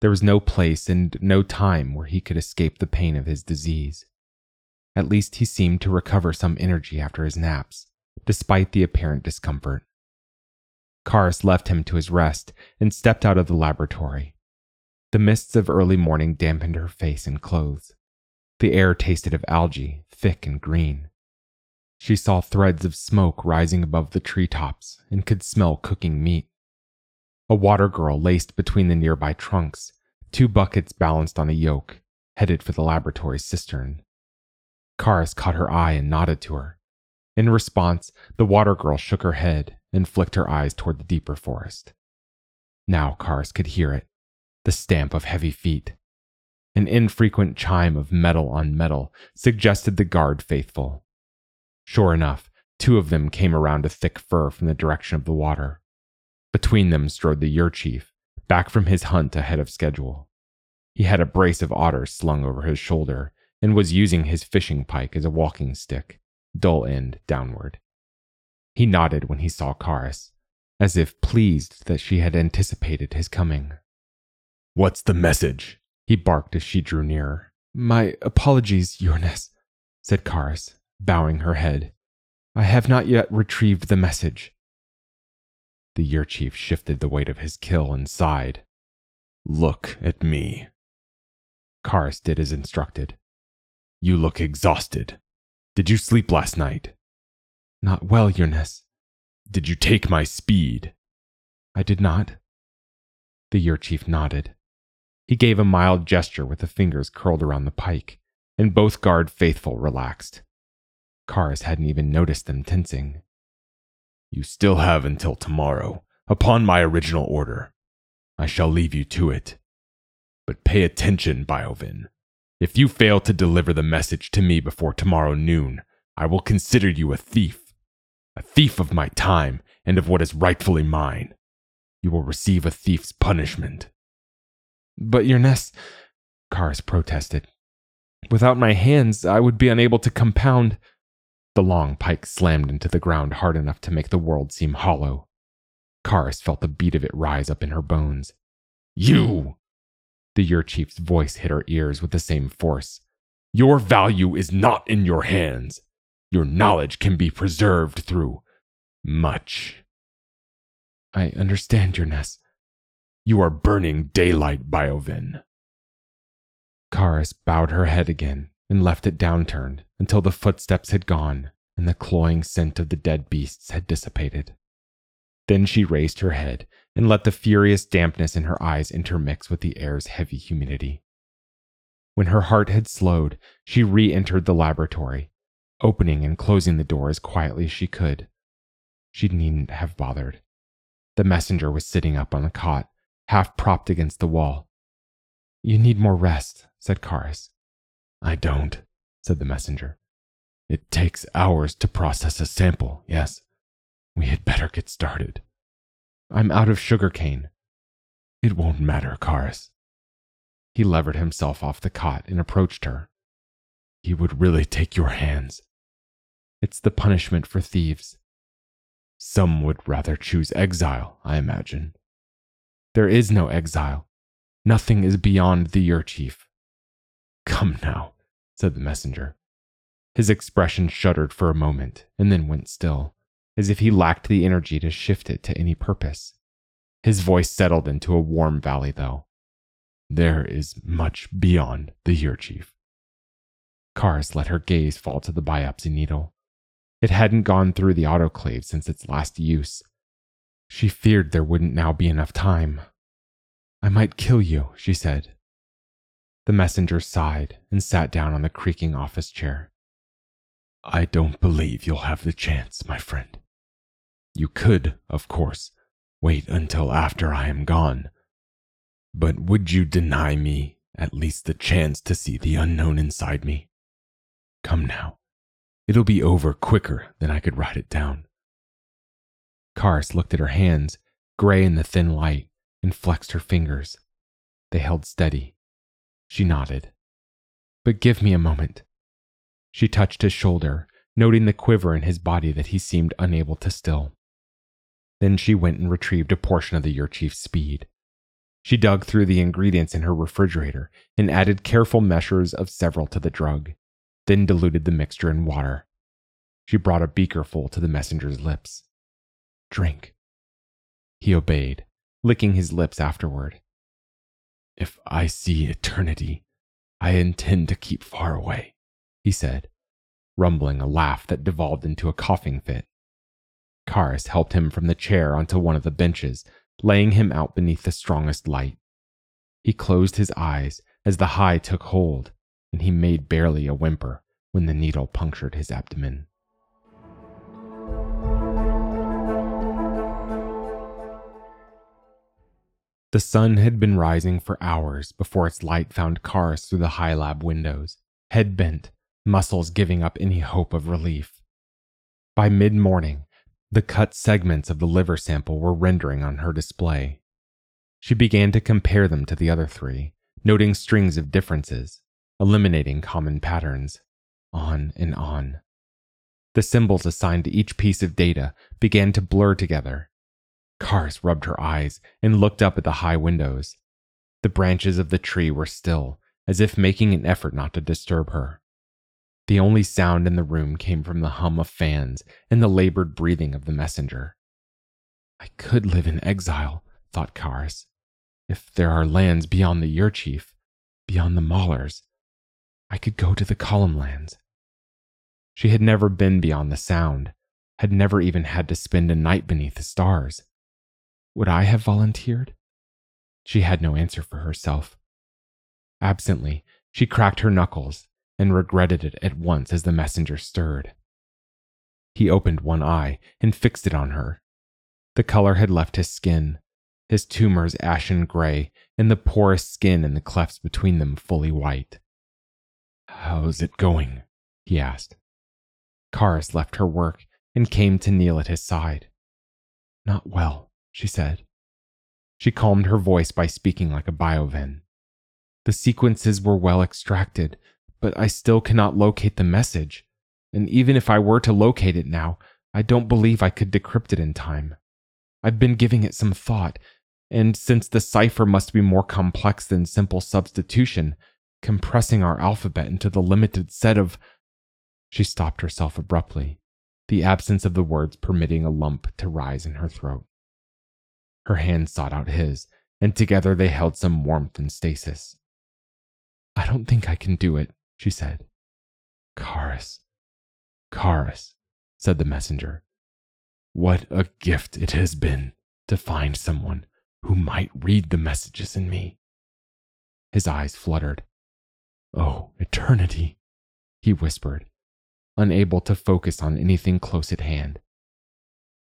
There was no place and no time where he could escape the pain of his disease. At least he seemed to recover some energy after his naps, despite the apparent discomfort. Karis left him to his rest and stepped out of the laboratory. The mists of early morning dampened her face and clothes. The air tasted of algae, thick and green. She saw threads of smoke rising above the treetops and could smell cooking meat. A water girl laced between the nearby trunks, two buckets balanced on a yoke, headed for the laboratory cistern. Karis caught her eye and nodded to her. In response, the water girl shook her head and flicked her eyes toward the deeper forest. Now Karis could hear it the stamp of heavy feet. An infrequent chime of metal on metal suggested the guard faithful. Sure enough, two of them came around a thick fir from the direction of the water. Between them strode the year chief, back from his hunt ahead of schedule. He had a brace of otters slung over his shoulder and was using his fishing pike as a walking stick, dull end downward. He nodded when he saw Karis, as if pleased that she had anticipated his coming. What's the message? He barked as she drew nearer. My apologies, Yearness, said Karis, bowing her head. I have not yet retrieved the message. The year chief shifted the weight of his kill and sighed. Look at me. Karis did as instructed. You look exhausted. Did you sleep last night? Not well, Yearness. Did you take my speed? I did not. The year chief nodded. He gave a mild gesture with the fingers curled around the pike, and both guard faithful relaxed. Karis hadn't even noticed them tensing. You still have until tomorrow, upon my original order. I shall leave you to it. But pay attention, Biovin. If you fail to deliver the message to me before tomorrow noon, I will consider you a thief. A thief of my time and of what is rightfully mine. You will receive a thief's punishment. But Yearness, Karis protested. Without my hands, I would be unable to compound. The long pike slammed into the ground hard enough to make the world seem hollow. Karis felt the beat of it rise up in her bones. You! The year chief's voice hit her ears with the same force. Your value is not in your hands. Your knowledge can be preserved through much. I understand, Yearness. You are burning daylight, Biovin. Karis bowed her head again and left it downturned until the footsteps had gone and the cloying scent of the dead beasts had dissipated. Then she raised her head and let the furious dampness in her eyes intermix with the air's heavy humidity. When her heart had slowed, she re entered the laboratory, opening and closing the door as quietly as she could. She needn't have bothered. The messenger was sitting up on the cot, half propped against the wall. You need more rest, said Karis. I don't, said the messenger. It takes hours to process a sample, yes. We had better get started. I'm out of sugar cane. It won't matter, Karis. He levered himself off the cot and approached her. He would really take your hands. It's the punishment for thieves. Some would rather choose exile, I imagine. There is no exile. Nothing is beyond the year chief. Come now, said the messenger. His expression shuddered for a moment and then went still, as if he lacked the energy to shift it to any purpose. His voice settled into a warm valley, though. There is much beyond the year chief. Karis let her gaze fall to the biopsy needle. It hadn't gone through the autoclave since its last use. She feared there wouldn't now be enough time. I might kill you, she said. The messenger sighed and sat down on the creaking office chair. I don't believe you'll have the chance, my friend. You could, of course, wait until after I am gone. But would you deny me at least the chance to see the unknown inside me? Come now. It'll be over quicker than I could write it down. Karis looked at her hands, gray in the thin light, and flexed her fingers. They held steady. She nodded. But give me a moment. She touched his shoulder, noting the quiver in his body that he seemed unable to still. Then she went and retrieved a portion of the Year Chief's speed. She dug through the ingredients in her refrigerator and added careful measures of several to the drug, then diluted the mixture in water. She brought a beaker full to the messenger's lips. Drink. He obeyed, licking his lips afterward. If I see eternity, I intend to keep far away, he said, rumbling a laugh that devolved into a coughing fit. Karis helped him from the chair onto one of the benches, laying him out beneath the strongest light. He closed his eyes as the high took hold, and he made barely a whimper when the needle punctured his abdomen. The sun had been rising for hours before its light found Karis through the high lab windows, head bent, muscles giving up any hope of relief. By mid morning, the cut segments of the liver sample were rendering on her display. She began to compare them to the other three, noting strings of differences, eliminating common patterns, on and on. The symbols assigned to each piece of data began to blur together. Karis rubbed her eyes and looked up at the high windows. The branches of the tree were still, as if making an effort not to disturb her. The only sound in the room came from the hum of fans and the labored breathing of the messenger. I could live in exile, thought Karis. If there are lands beyond the Year Chief, beyond the Maulers, I could go to the Column lands. She had never been beyond the sound, had never even had to spend a night beneath the stars. Would I have volunteered? She had no answer for herself. Absently, she cracked her knuckles and regretted it at once as the messenger stirred. He opened one eye and fixed it on her. The color had left his skin, his tumors ashen gray, and the porous skin and the clefts between them fully white. How's it going? he asked. Karis left her work and came to kneel at his side. Not well, she said. She calmed her voice by speaking like a biovin. The sequences were well extracted, but I still cannot locate the message. And even if I were to locate it now, I don't believe I could decrypt it in time. I've been giving it some thought, and since the cipher must be more complex than simple substitution, compressing our alphabet into the limited set of. She stopped herself abruptly, the absence of the words permitting a lump to rise in her throat. Her hand sought out his, and together they held some warmth and stasis. I don't think I can do it, she said. Karis, Karis, said the messenger. What a gift it has been to find someone who might read the messages in me. His eyes fluttered. Oh, eternity, he whispered, unable to focus on anything close at hand.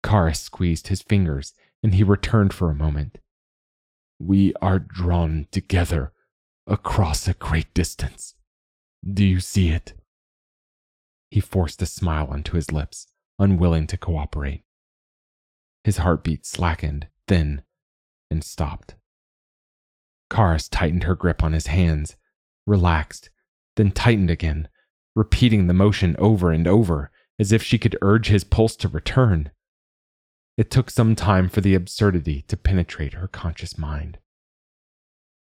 Karis squeezed his fingers and he returned for a moment. We are drawn together across a great distance. Do you see it? He forced a smile onto his lips, unwilling to cooperate. His heartbeat slackened, then, and stopped. Karis tightened her grip on his hands, relaxed, then tightened again, repeating the motion over and over as if she could urge his pulse to return. It took some time for the absurdity to penetrate her conscious mind.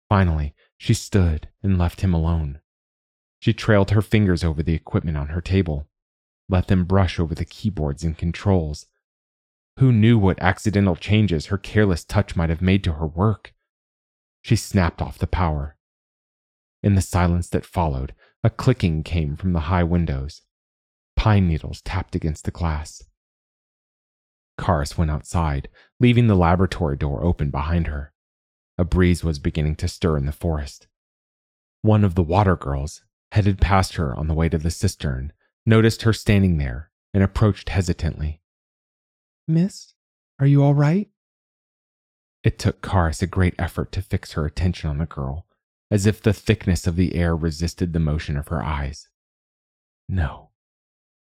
Finally, she stood and left him alone. She trailed her fingers over the equipment on her table, let them brush over the keyboards and controls. Who knew what accidental changes her careless touch might have made to her work? She snapped off the power. In the silence that followed, a clicking came from the high windows. Pine needles tapped against the glass. Karis went outside, leaving the laboratory door open behind her. A breeze was beginning to stir in the forest. One of the water girls, headed past her on the way to the cistern, noticed her standing there and approached hesitantly. Miss, are you all right? It took Karis a great effort to fix her attention on the girl, as if the thickness of the air resisted the motion of her eyes. No,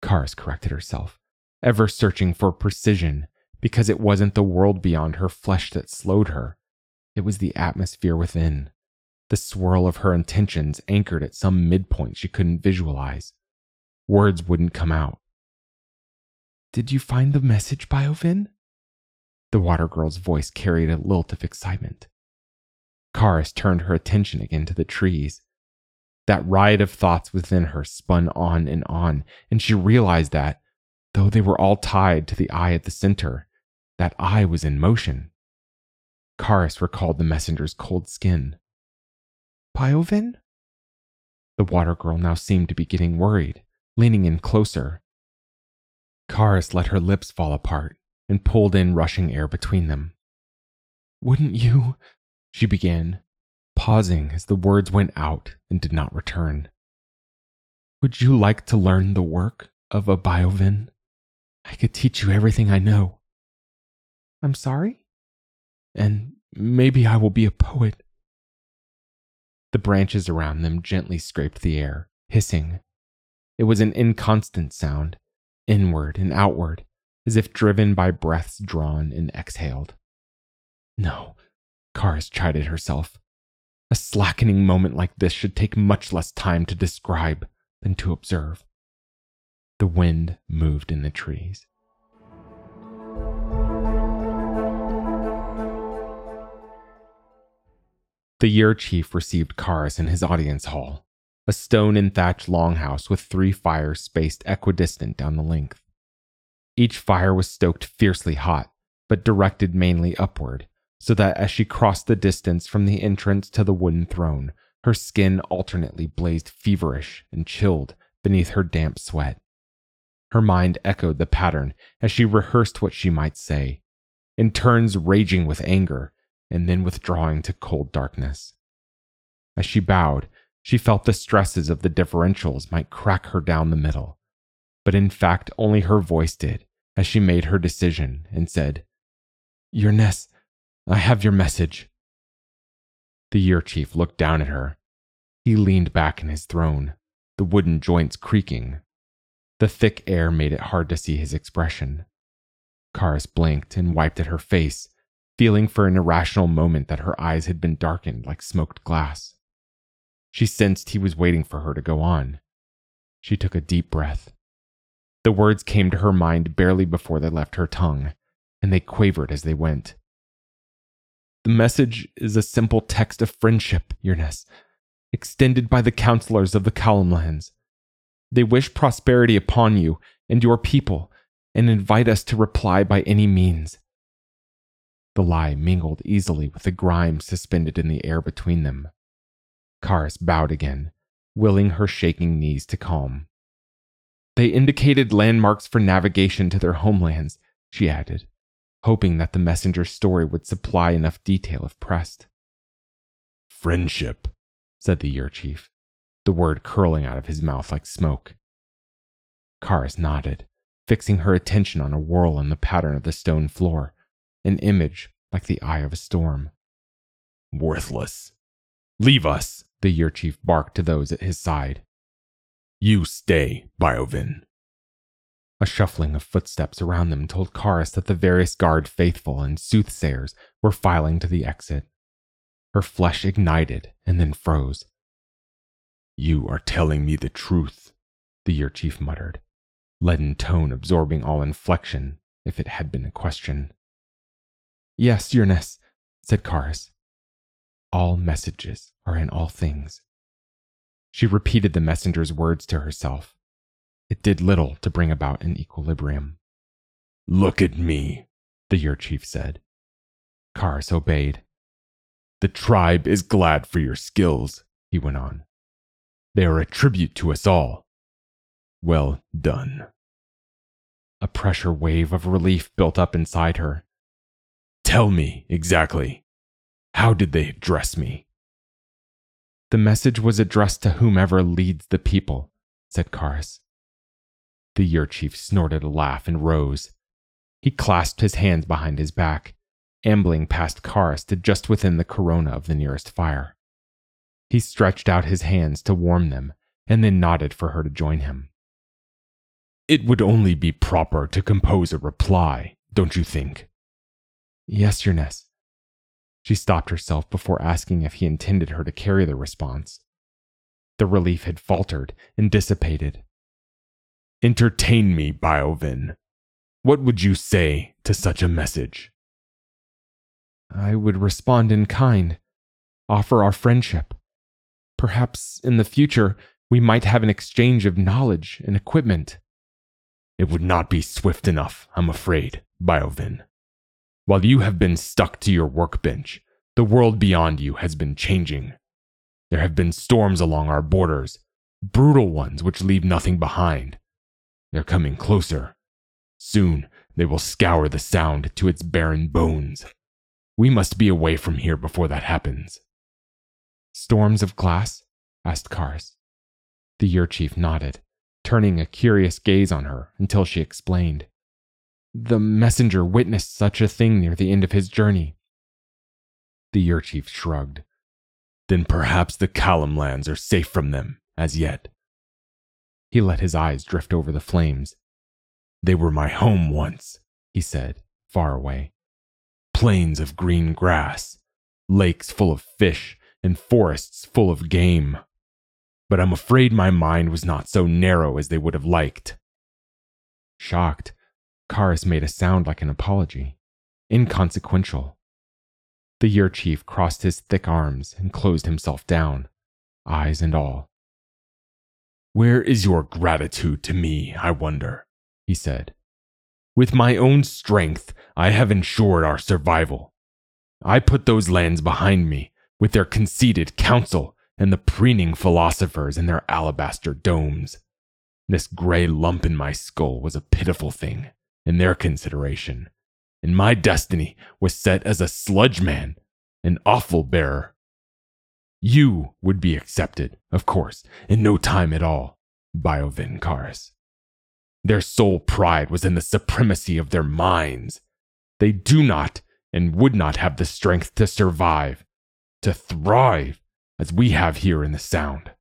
Karis corrected herself, ever searching for precision because it wasn't the world beyond her flesh that slowed her. It was the atmosphere within, the swirl of her intentions anchored at some midpoint she couldn't visualize. Words wouldn't come out. Did you find the message, Biovin? The water girl's voice carried a lilt of excitement. Karis turned her attention again to the trees. That riot of thoughts within her spun on and on, and she realized that, though they were all tied to the eye at the center, that eye was in motion. Karis recalled the messenger's cold skin. Biovin? The water girl now seemed to be getting worried, leaning in closer. Karis let her lips fall apart and pulled in rushing air between them. Wouldn't you? She began, pausing as the words went out and did not return. Would you like to learn the work of a biovin? I could teach you everything I know. I'm sorry? And maybe I will be a poet. The branches around them gently scraped the air, hissing. It was an inconstant sound, inward and outward, as if driven by breaths drawn and exhaled. No, Karis chided herself. A slackening moment like this should take much less time to describe than to observe. The wind moved in the trees. The year chief received Karis in his audience hall, a stone and thatch longhouse with three fires spaced equidistant down the length. Each fire was stoked fiercely hot, but directed mainly upward, so that as she crossed the distance from the entrance to the wooden throne, her skin alternately blazed feverish and chilled beneath her damp sweat. Her mind echoed the pattern as she rehearsed what she might say, in turns raging with anger and then withdrawing to cold darkness. As she bowed, she felt the stresses of the differentials might crack her down the middle, but in fact only her voice did as she made her decision and said, Ness, I have your message. The year chief looked down at her. He leaned back in his throne, the wooden joints creaking. The thick air made it hard to see his expression. Karis blinked and wiped at her face, feeling for an irrational moment that her eyes had been darkened like smoked glass. She sensed he was waiting for her to go on. She took a deep breath. The words came to her mind barely before they left her tongue, and they quavered as they went. The message is a simple text of friendship, Yearness, extended by the counselors of the Kalamlands. They wish prosperity upon you and your people and invite us to reply by any means. The lie mingled easily with the grime suspended in the air between them. Karis bowed again, willing her shaking knees to calm. They indicated landmarks for navigation to their homelands, she added hoping that the messenger's story would supply enough detail if pressed. Friendship, said the year chief, the word curling out of his mouth like smoke. Karis nodded, fixing her attention on a whorl in the pattern of the stone floor, an image like the eye of a storm. Worthless. Leave us, the year chief barked to those at his side. You stay, Biovin. A shuffling of footsteps around them told Karis that the various guard faithful and soothsayers were filing to the exit. Her flesh ignited and then froze. You are telling me the truth, the year chief muttered, leaden tone absorbing all inflection, if it had been a question. Yes, Yearness, said Karis. All messages are in all things. She repeated the messenger's words to herself, it did little to bring about an equilibrium. Look at me, the year chief said. Karis obeyed. The tribe is glad for your skills, he went on. They are a tribute to us all. Well done. A pressure wave of relief built up inside her. Tell me exactly. How did they address me? The message was addressed to whomever leads the people, said Karis. The year chief snorted a laugh and rose. He clasped his hands behind his back, ambling past Karis to just within the corona of the nearest fire. He stretched out his hands to warm them and then nodded for her to join him. It would only be proper to compose a reply, don't you think? Yes, Yearness. She stopped herself before asking if he intended her to carry the response. The relief had faltered and dissipated. Entertain me, Biovin. What would you say to such a message? I would respond in kind, offer our friendship. Perhaps in the future we might have an exchange of knowledge and equipment. It would not be swift enough, I'm afraid, Biovin. While you have been stuck to your workbench, the world beyond you has been changing. There have been storms along our borders, brutal ones which leave nothing behind. They're coming closer. Soon they will scour the sound to its barren bones. We must be away from here before that happens. Storms of glass? asked Karis. The year chief nodded, turning a curious gaze on her until she explained. The messenger witnessed such a thing near the end of his journey. The year chief shrugged. Then perhaps the Callum lands are safe from them, as yet. He let his eyes drift over the flames. They were my home once, he said, far away. Plains of green grass, lakes full of fish, and forests full of game. But I'm afraid my mind was not so narrow as they would have liked. Shocked, Karis made a sound like an apology, inconsequential. The year chief crossed his thick arms and closed himself down, eyes and all. Where is your gratitude to me, I wonder? he said. With my own strength, I have ensured our survival. I put those lands behind me, with their conceited council and the preening philosophers in their alabaster domes. This gray lump in my skull was a pitiful thing, in their consideration, and my destiny was set as a sludge man, an awful bearer. You would be accepted, of course, in no time at all, Biovin Karis. Their sole pride was in the supremacy of their minds. They do not and would not have the strength to survive, to thrive, as we have here in the Sound.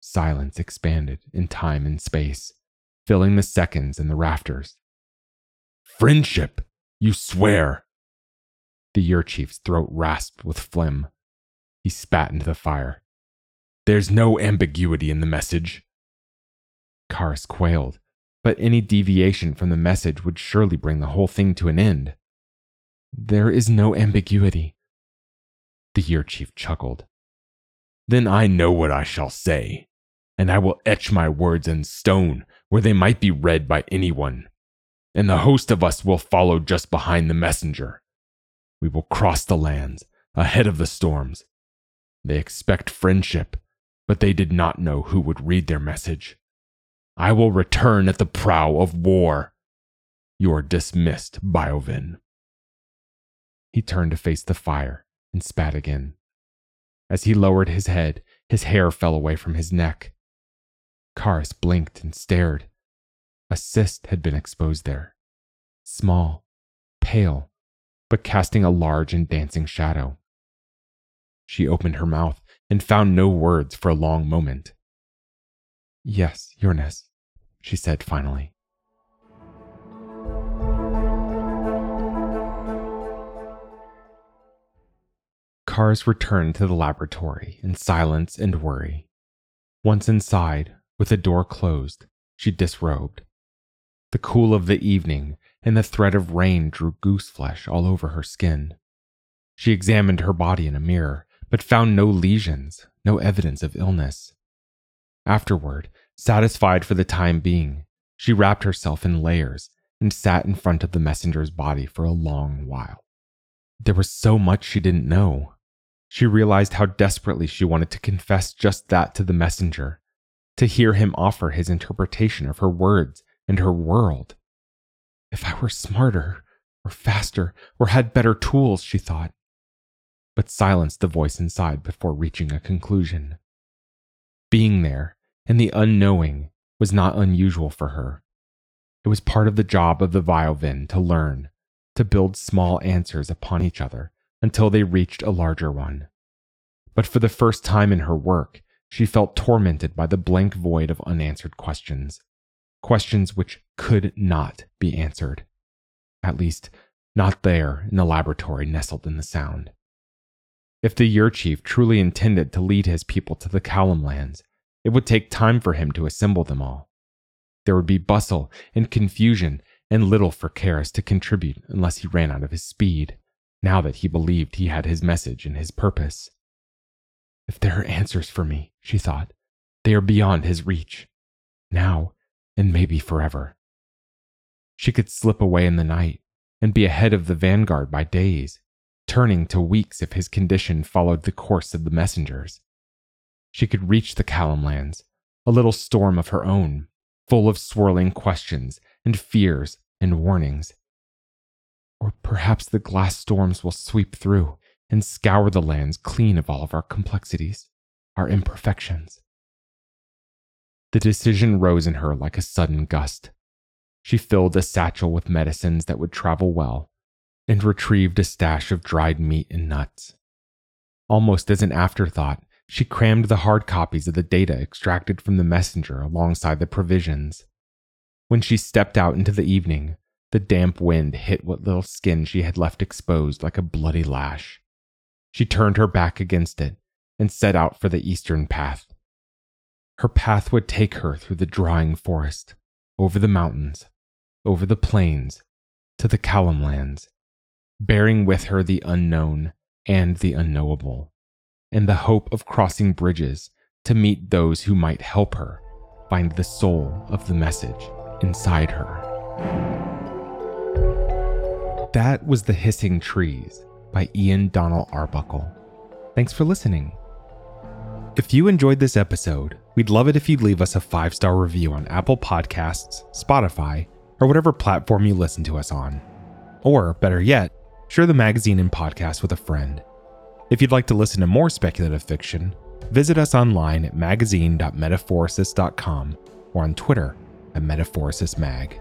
Silence expanded in time and space, filling the seconds and the rafters. Friendship, you swear. The year chief's throat rasped with phlegm. He spat into the fire. There's no ambiguity in the message. Karis quailed, but any deviation from the message would surely bring the whole thing to an end. There is no ambiguity. The year chief chuckled. Then I know what I shall say, and I will etch my words in stone where they might be read by anyone. And the host of us will follow just behind the messenger. We will cross the lands, ahead of the storms. They expect friendship, but they did not know who would read their message. I will return at the prow of war. You are dismissed, Biovin. He turned to face the fire and spat again. As he lowered his head, his hair fell away from his neck. Karis blinked and stared. A cyst had been exposed there. Small, pale, but casting a large and dancing shadow. She opened her mouth and found no words for a long moment. Yes, Yearness, she said finally. Karis returned to the laboratory in silence and worry. Once inside, with the door closed, she disrobed. The cool of the evening and the threat of rain drew goose flesh all over her skin. She examined her body in a mirror, but found no lesions, no evidence of illness. Afterward, satisfied for the time being, she wrapped herself in layers and sat in front of the messenger's body for a long while. There was so much she didn't know. She realized how desperately she wanted to confess just that to the messenger, to hear him offer his interpretation of her words and her world. If I were smarter, or faster, or had better tools, she thought, but silenced the voice inside before reaching a conclusion. Being there, and the unknowing was not unusual for her. It was part of the job of the Biovin to learn, to build small answers upon each other until they reached a larger one. But for the first time in her work, she felt tormented by the blank void of unanswered questions. Questions which could not be answered. At least, not there in the laboratory nestled in the Sound. If the year chief truly intended to lead his people to the Callum lands, it would take time for him to assemble them all. There would be bustle and confusion and little for Karis to contribute unless he ran out of his speed, now that he believed he had his message and his purpose. If there are answers for me, she thought, they are beyond his reach. Now, and maybe forever. She could slip away in the night and be ahead of the vanguard by days, turning to weeks if his condition followed the course of the messengers. She could reach the Callum lands, a little storm of her own, full of swirling questions and fears and warnings. Or perhaps the glass storms will sweep through and scour the lands clean of all of our complexities, our imperfections. The decision rose in her like a sudden gust. She filled a satchel with medicines that would travel well and retrieved a stash of dried meat and nuts. Almost as an afterthought, she crammed the hard copies of the data extracted from the messenger alongside the provisions. When she stepped out into the evening, the damp wind hit what little skin she had left exposed like a bloody lash. She turned her back against it and set out for the eastern path. Her path would take her through the drying forest, over the mountains, over the plains, to the Callum lands, bearing with her the unknown and the unknowable, and the hope of crossing bridges to meet those who might help her find the soul of the message inside her. That was The Hissing Trees by Ian Donnell Arbuckle. Thanks for listening. If you enjoyed this episode, we'd love it if you'd leave us a five star review on Apple Podcasts, Spotify, or whatever platform you listen to us on. Or, better yet, share the magazine and podcast with a friend. If you'd like to listen to more speculative fiction, visit us online at magazine.metaphorosis.com or on Twitter at MetaphorosisMag.